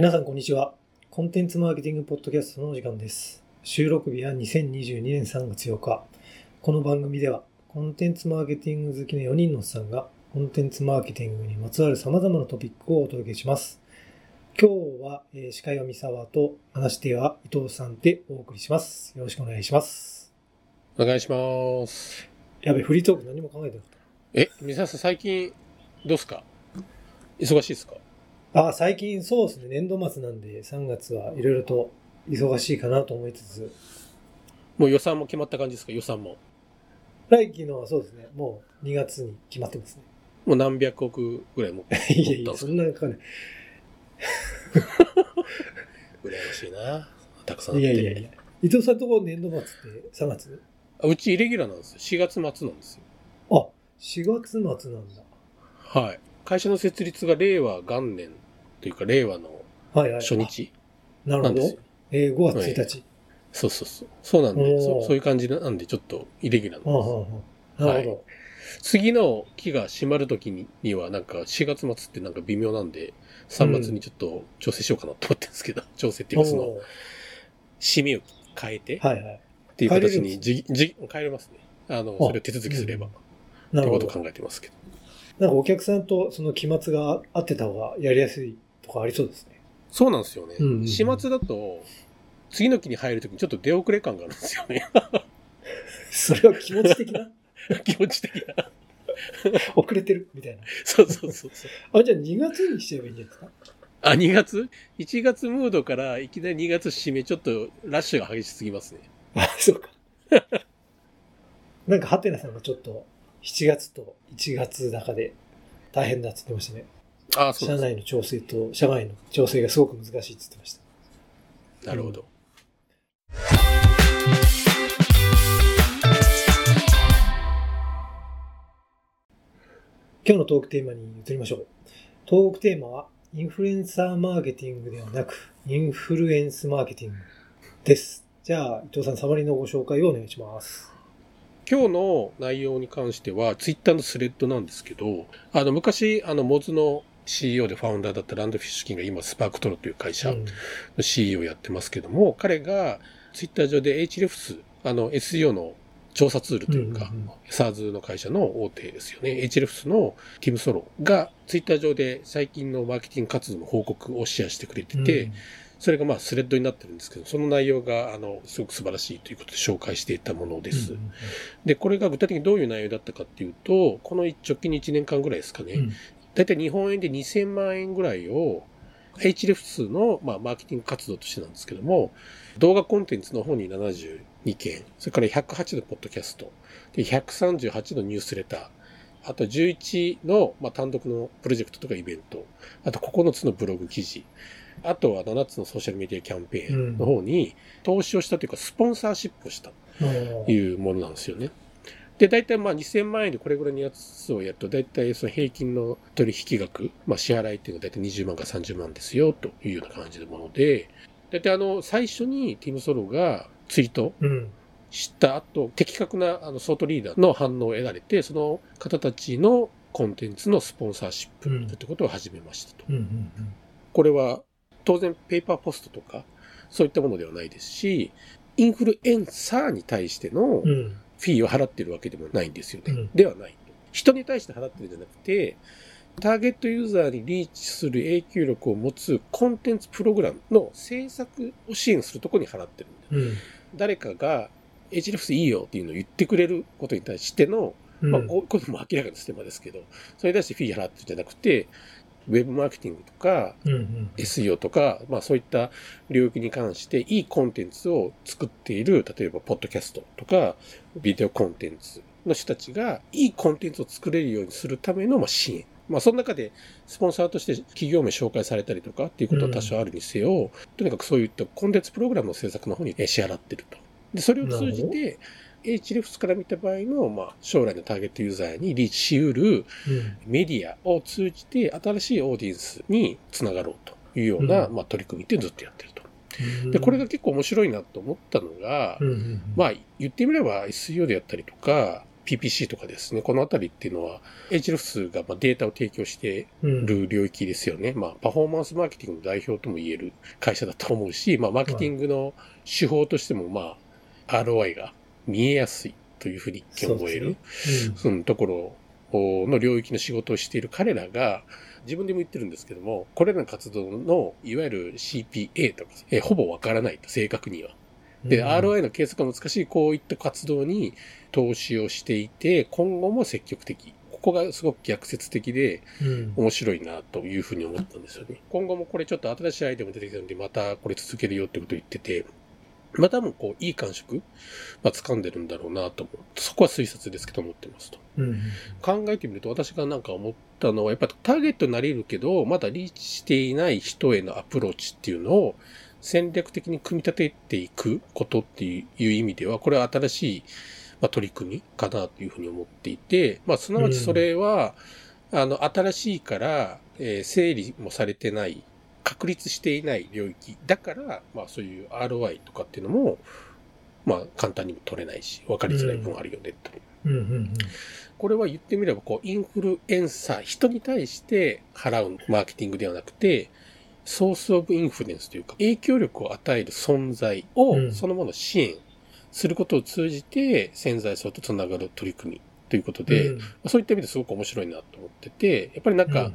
皆さんこんにちは。コンテンツマーケティングポッドキャストのお時間です。収録日は2022年3月8日。この番組では、コンテンツマーケティング好きの4人のおっさんが、コンテンツマーケティングにまつわる様々なトピックをお届けします。今日は、えー司会は三沢と、話し手は伊藤さんでお送りします。よろしくお願いします。お願いします。やべ、フリートーク何も考えてなかっえ、皆さん最近、どうすか？忙しいですか？た。あ、最近そうですね、年度末なんで3月はいろいろと忙しいかなと思いつつ、もう予算も決まった感じですか？予算も。来期のはそうですね、もう2月に決まってますね。もう何百億ぐらいも いやいや、そんなか？かんない。羨ましいな。たくさんあって。いやいやいや。伊藤さんとこ年度末って3月？あうちイレギュラーなんですよ。4月末なんですよ。あ、4月末なんだ。はい。会社の設立が令和元年というか令和のはいはい。初日あ。なるほどなんですよ。。えー、5月1日。そうそうそう。そうなんでそ、そういう感じなんでちょっとイレギュラーはあなんです。なるほど。次の期が閉まるときににはなんか4月末ってなんか微妙なんで、3月にちょっと調整しようかなと思ってるんですけど、調整っていうかその、締めを変えて、はいはい。っていう形にじ、じ、変えれますね。あの、あそれを手続きすれば、っなるほど。てことを考えてますけど。なんかお客さんとその期末が合ってた方がやりやすいとかありそうですね。そうなんですよね。うんうんうん始末だと、次の期に入るときにちょっと出遅れ感があるんですよね。それは気持ち的な？気持ち的な。遅れてるみたいな。そうそうそうそう。あ、じゃあ2月にしちゃえばいいんじゃないですか？あ、2月 ?1 月ムードからいきなり2月締め、ちょっとラッシュが激しすぎますね。あ、そうか。なんか、ハテナさんがちょっと、7月と1月高で大変だって言ってましたね。あそう社内の調整と社外の調整がすごく難しいって言ってました。す。なるほど。今日のトークテーマに移りましょう。トークテーマは、インフルエンサーマーケティングではなく、インフルエンスマーケティングです。じゃあ、伊藤さん、サマリーのご紹介をお願いします。今日の内容に関しては、ツイッターのスレッドなんですけど、あの、昔、あの、モズの CEO でファウンダーだったランドフィッシュキンが今、スパークトロという会社うん。の CEO をやってますけども、彼がツイッター上で Hrefs、あの SEO の調査ツールというか、うんうんうん。SARS の会社の大手ですよね。Hrefs のティム・ソロがツイッター上で最近のマーケティング活動の報告をシェアしてくれてて、うん。それがまあスレッドになってるんですけど、その内容があのすごく素晴らしいということで紹介していたものです。うんで、これが具体的にどういう内容だったかっていうと、この直近1年間ぐらいですかね、うんだいたい日本円で2000万円ぐらいを Hrefs の、まあ、マーケティング活動としてなんですけども、動画コンテンツの方に72件、それから108のポッドキャスト、で138のニュースレター、あと11の、まあ、単独のプロジェクトとかイベント、あと9つのブログ記事、あとは7つのソーシャルメディアキャンペーンの方に投資をしたというか、スポンサーシップをしたというものなんですよね。で、大体まあ2000万円でこれぐらいのやつをやると、大体その平均の取引額、まあ支払いっていうのが大体20万から30万ですよ、というような感じのもので、大体あの、最初にティム・ソロがツイートうん。した後、的確なあのソートリーダーの反応を得られて、その方たちのコンテンツのスポンサーシップうんということを始めましたと。これは当然ペーパーポストとかそういったものではないですし、インフルエンサーに対してのうん。フィーを払ってるわけでもないんですよね。うんではない。人に対して払ってるんじゃなくて、ターゲットユーザーにリーチする影響力を持つコンテンツプログラムの制作を支援するところに払ってるんだ。うん。誰かが HRFS いいよっていうのを言ってくれることに対しての、うん。まあ、こうこれも明らかなステマですけど、それに対してフィー払ってるんじゃなくて、ウェブマーケティングとか、うん。うん。SEO とか、まあそういった領域に関していいコンテンツを作っている、例えばポッドキャストとか、ビデオコンテンツの人たちがいいコンテンツを作れるようにするためのまあ支援。まあその中でスポンサーとして企業名紹介されたりとかっていうことは多少あるにせよ、とにかくそういったコンテンツプログラムの制作の方にえ支払ってると。で、それを通じなて、Hrefs から見た場合の、まあ、将来のターゲットユーザーにリーチしうるうん。メディアを通じて新しいオーディエンスにつながろうというような、うんまあ、取り組みってずっとやってると。うんで、これが結構面白いなと思ったのが、うん。うん。まあ、言ってみれば SEO であったりとか、PPC とかですね、このあたりっていうのは、h フスがまあデータを提供してる領域ですよね。うん、まあ、パフォーマンスマーケティングの代表とも言える会社だと思うし、まあ、マーケティングの手法としても、まあ、ROI が見えやすいというふうに思える、そ、うん、のところの領域の仕事をしている彼らが、自分でも言ってるんですけども、これらの活動の、いわゆる CPA とか、えほぼわからないと、正確には。で、うん、ROI の計測が難しいこういった活動に投資をしていて、今後も積極的。ここがすごく逆説的で、面白いなというふうに思ったんですよね。うん、今後もこれちょっと新しいアイデアも出てきたので、またこれ続けるよってことを言ってて、またもこう、いい感触、まあ、掴んでるんだろうなと思う。そこは推察ですけど思ってますと。うん、考えてみると私がなんか思ったのは、やっぱターゲットになれるけど、まだリーチしていない人へのアプローチっていうのを戦略的に組み立てていくことっていう意味では、これは新しい、まあ、取り組みかなというふうに思っていて、まあ、すなわちそれは、うん、あの、新しいから、えー、整理もされてない確立していない領域。だから、まあそういう ROI とかっていうのも、まあ簡単にも取れないし、分かりづらい分あるよね、と。これは言ってみれば、こう、インフルエンサー、人に対して払うマーケティングではなくて、ソースオブインフルエンスというか、影響力を与える存在を、そのもの支援することを通じて、潜在層とつながる取り組みということで、うん、そういった意味ですごく面白いなと思ってて、やっぱりなんか、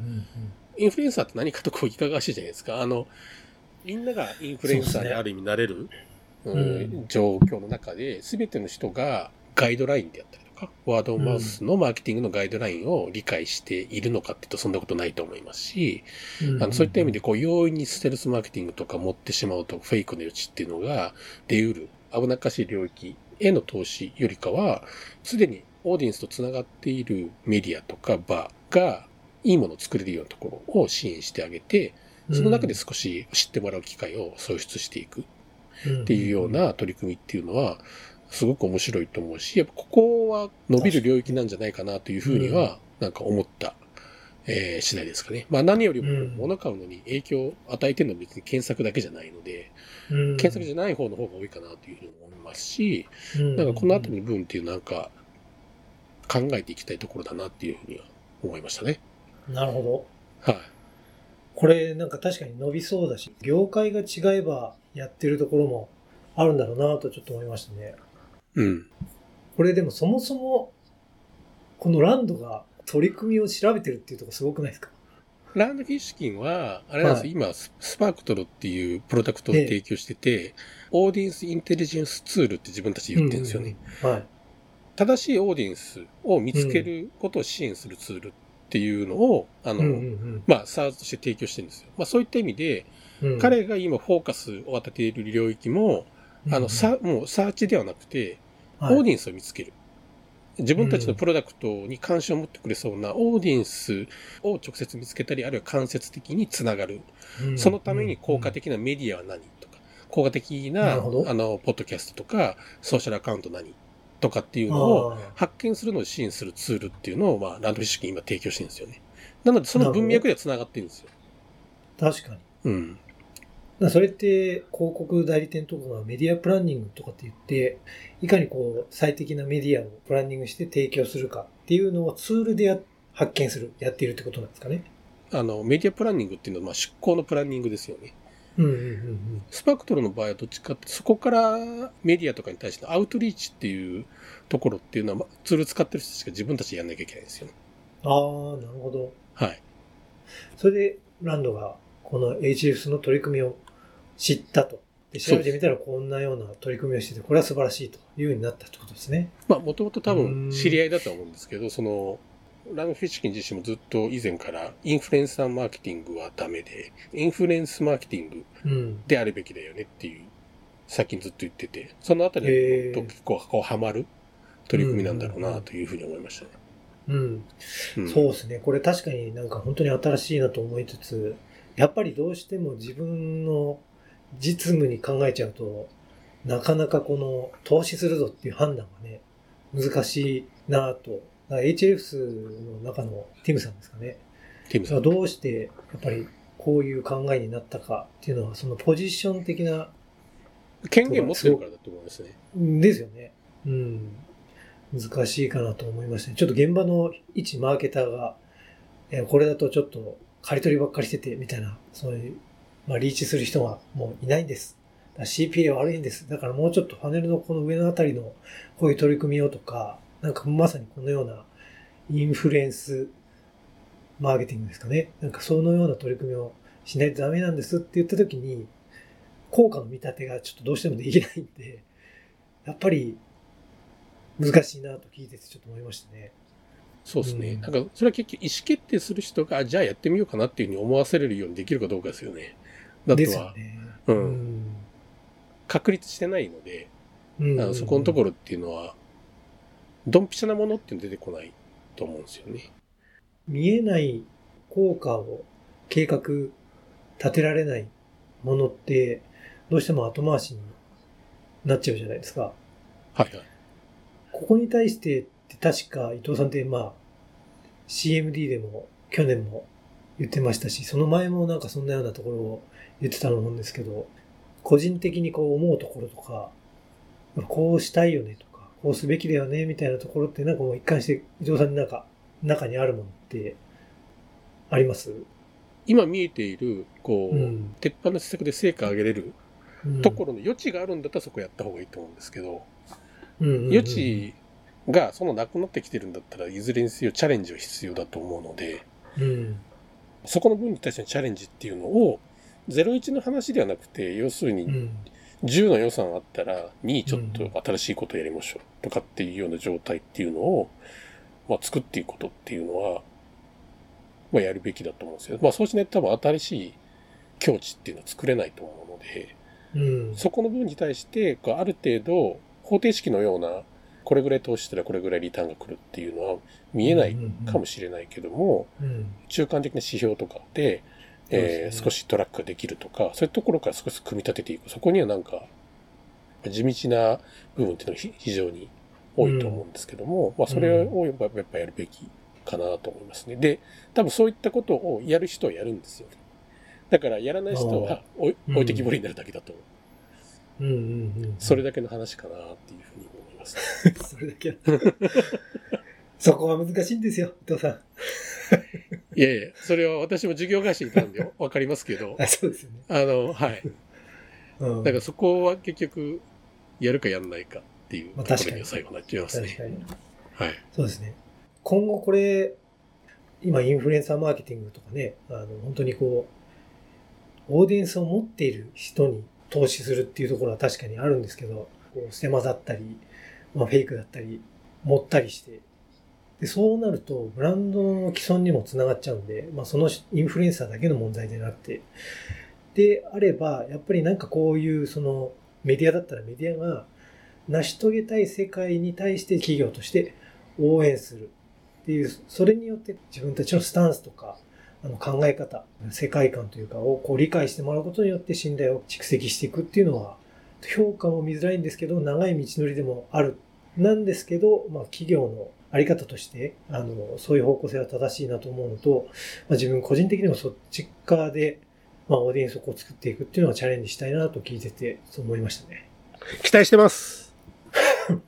インフルエンサーって何かとこういかがわしいじゃないですか。あの、みんながインフルエンサーにある意味なれる、ね、うん、状況の中で、すべての人がガイドラインであったりとか、ワードマウスのマーケティングのガイドラインを理解しているのかっていうとそんなことないと思いますし、うん、あのそういった意味でこう容易にステルスマーケティングとか持ってしまうとフェイクの余地っていうのが出うる危なっかしい領域への投資よりかは、すでにオーディエンスと繋がっているメディアとか場がいいものを作れるようなところを支援してあげて、その中で少し知ってもらう機会を創出していく。っていうような取り組みっていうのは、すごく面白いと思うし、やっぱここは伸びる領域なんじゃないかなというふうには、なんか思った、えー、次第ですかね。まあ何よりも物買うのに影響を与えてるのは別に検索だけじゃないので、検索じゃない方の方が多いかなというふうに思いますし、なんかこのあたりの部分っていうなんか考えていきたいところだなっていうふうには思いましたね。なるほど。はい。これなんか確かに伸びそうだし、業界が違えばやってるところもあるんだろうなとちょっと思いましたね。うん。これでもそもそも、このランドが取り組みを調べてるっていうところすごくないですか？Rand Fishkin は、あれなんです、はい、今、 SparkToro っていうプロダクトを提供してて、ええ、 audience in telligence tool って自分たち言ってるんですよね。うんうん、はい。正しいオーディエンスを見つけることを支援するツールっていうのを、あの、うんうんうん、まあ、 SaaS として提供してるんですよ。まあ、そういった意味で、うん、彼が今フォーカスを当てている領域も、あの、さ、もうサーチではなくて、オーディエンスを見つける。自分たちのプロダクトに関心を持ってくれそうなオーディエンスを直接見つけたり、あるいは間接的につながる。そのために効果的なメディアは何とか、効果的な、あの、ポッドキャストとか、ソーシャルアカウント何とかっていうのを発見するのを支援するツールっていうのを、まあ、ランドフィッシュキン今提供してるんですよね。なので、その文脈では繋がってるんですよ。確かに。うん。それって広告代理店とかがメディアプランニングとかって言って、いかにこう最適なメディアをプランニングして提供するかっていうのをツールでや発見する、やっているってことなんですかね。あの、メディアプランニングっていうのはまあ出向のプランニングですよね。うんうんうんうん、スパクトルの場合はどっちかって、そこからメディアとかに対してアウトリーチっていうところっていうのは、ツール使ってる人しか自分たちでやんなきゃいけないんですよね。ああ、なるほど。はい。それで、ランドがこの HFS の取り組みを知ったと。で調べてみたらこんなような取り組みをしてて、これは素晴らしいというようになったってことですね。まあ、もともと多分知り合いだと思うんですけど、その、ラム・フィッシキン自身もずっと以前からインフルエンサーマーケティングはダメで、インフルエンスマーケティングであるべきだよねっていう、最近ずっと言ってて、そのあたりと結構こうハマる取り組みなんだろうなというふうに思いましたね。うん。うん、そうですね。これ確かになんか本当に新しいなと思いつつ、やっぱりどうしても自分の実務に考えちゃうと、なかなかこの投資するぞっていう判断がね、難しいなと HLFs の中のティムさんですかね。ティムさん。どうしてやっぱりこういう考えになったかっていうのは、そのポジション的な。権限持ってるからだと思いますね。ですよね。うん。難しいかなと思いましたね。ちょっと現場の一マーケターが、えーこれだとちょっと刈り取りばっかりしてて、みたいな、そういう、まあ、リーチする人はもういないんです。CPA 悪いんです。だからもうちょっとパネルのこの上のあたりのこういう取り組みをとか、なんかまさにこのようなインフルエンスマーケティングですかね。なんかそのような取り組みをしないとダメなんですって言った時に、効果の見立てがちょっとどうしてもできないんで、やっぱり難しいなと聞いててちょっと思いましたね。そうですね。うんなんか、それは結局意思決定する人が、あじゃあやってみようかなっていうふうに思わせれるようにできるかどうかですよね。だでとは、ね。う、うんん。確立してないので、うんあのそこのところっていうのは、ドンピシャなものって出てこないと思うんですよね。見えない効果を計画立てられないものって、どうしても後回しになっちゃうじゃないですか。はいはい。ここに対してって確か伊藤さんってまあ CMD でも去年も言ってましたし、その前もなんかそんなようなところを言ってたと思うんですけど、個人的にこう思うところとか、こうしたいよねとか、こうすべきだよねみたいなところってなんかもう一貫して伊藤さんになんか中にあるものってあります？今見えている、こう、うん。鉄板の施策で成果上げれるうん。ところの余地があるんだったらそこやった方がいいと思うんですけど、うんうんうん。余地がそのなくなってきてるんだったらいずれにせよチャレンジは必要だと思うので、うん。そこの分に対してのチャレンジっていうのを、01の話ではなくて、要するにうん10の予算あったら2ちょっと新しいことをやりましょうとかっていうような状態っていうのを、まあ、作っていくことっていうのは、まあ、やるべきだと思うんですよ。まあそうしないと多分新しい境地っていうのは作れないと思うので、うん。そこの分に対して、こうある程度方程式のような、これぐらい投資したらこれぐらいリターンが来るっていうのは見えないかもしれないけども、うん。中間的な指標とかで、えー少しトラックができるとか、そういうところから少し組み立てていく。そこにはなんか、地道な部分っていうのが非非常に多いと思うんですけども、まあそれをやっぱやるべきかなと思いますね。で、多分そういったことをやる人はやるんですよ。だからやらない人は置いてきぼりになるだけだと思う。うんうんうんそれだけの話かなっていうふうに思います。それだけ。そこは難しいんですよ、伊藤さん。いやいや、それは私も授業会社にいたんで わかりますけど、あそうですよね。あの、はい。うん、だからそこは結局、やるかやんないかっていうまあところ確かに最後になっちゃいますね。確かに。はい。そうですね。今後これ、今インフルエンサーマーケティングとかね、あの、本当にこう、オーディエンスを持っている人に投資するっていうところは確かにあるんですけど、こう、ステマだったり、まあ、フェイクだったり、持ったりして、で、そうなると、ブランドの既存にもつながっちゃうんで、まあ、そのインフルエンサーだけの問題でなくて、であれば、やっぱりなんかこういう、その、メディアだったらメディアが成し遂げたい世界に対して企業として応援するっていう、それによって自分たちのスタンスとか、あの考え方、世界観というかをこう理解してもらうことによって信頼を蓄積していくっていうのは、評価も見づらいんですけど、長い道のりでもある。なんですけど、まあ企業のあり方として、あの、そういう方向性は正しいなと思うのと、まあ、自分個人的にもそっち側で、まあオーディエンスをこう作っていくっていうのはチャレンジしたいなと聞いてて、そう思いましたね。期待してます。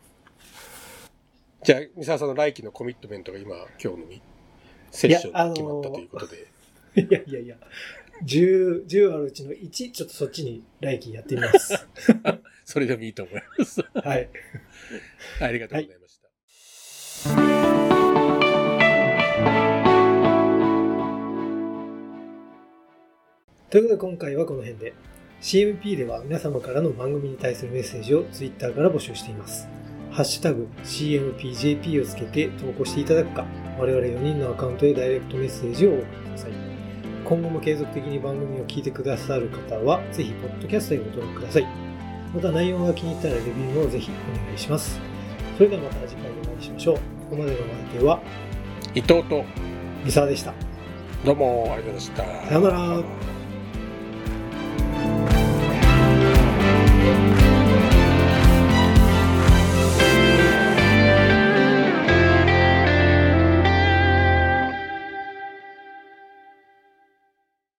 じゃあ、三沢さんの来期のコミットメントが今、今日のみセッションで決まったということで。いやいやいや、10、10あるうちの1、ちょっとそっちに来期やってみます。それでもいいと思います。はい。ありがとうございました。ということで今回はこの辺で。CMP では皆様からの番組に対するメッセージを Twitter から募集しています。ハッシュタグ CMPJP をつけて投稿していただくか、我々4人のアカウントへダイレクトメッセージをお送りください。今後も継続的に番組を聞いてくださる方は、ぜひ、ポッドキャストへご登録ください。また内容が気に入ったらレビューもぜひお願いします。それではまた次回お会いしましょう。ここまでのお相手は、伊藤と、三沢でした。どうもありがとうございました。さよなら。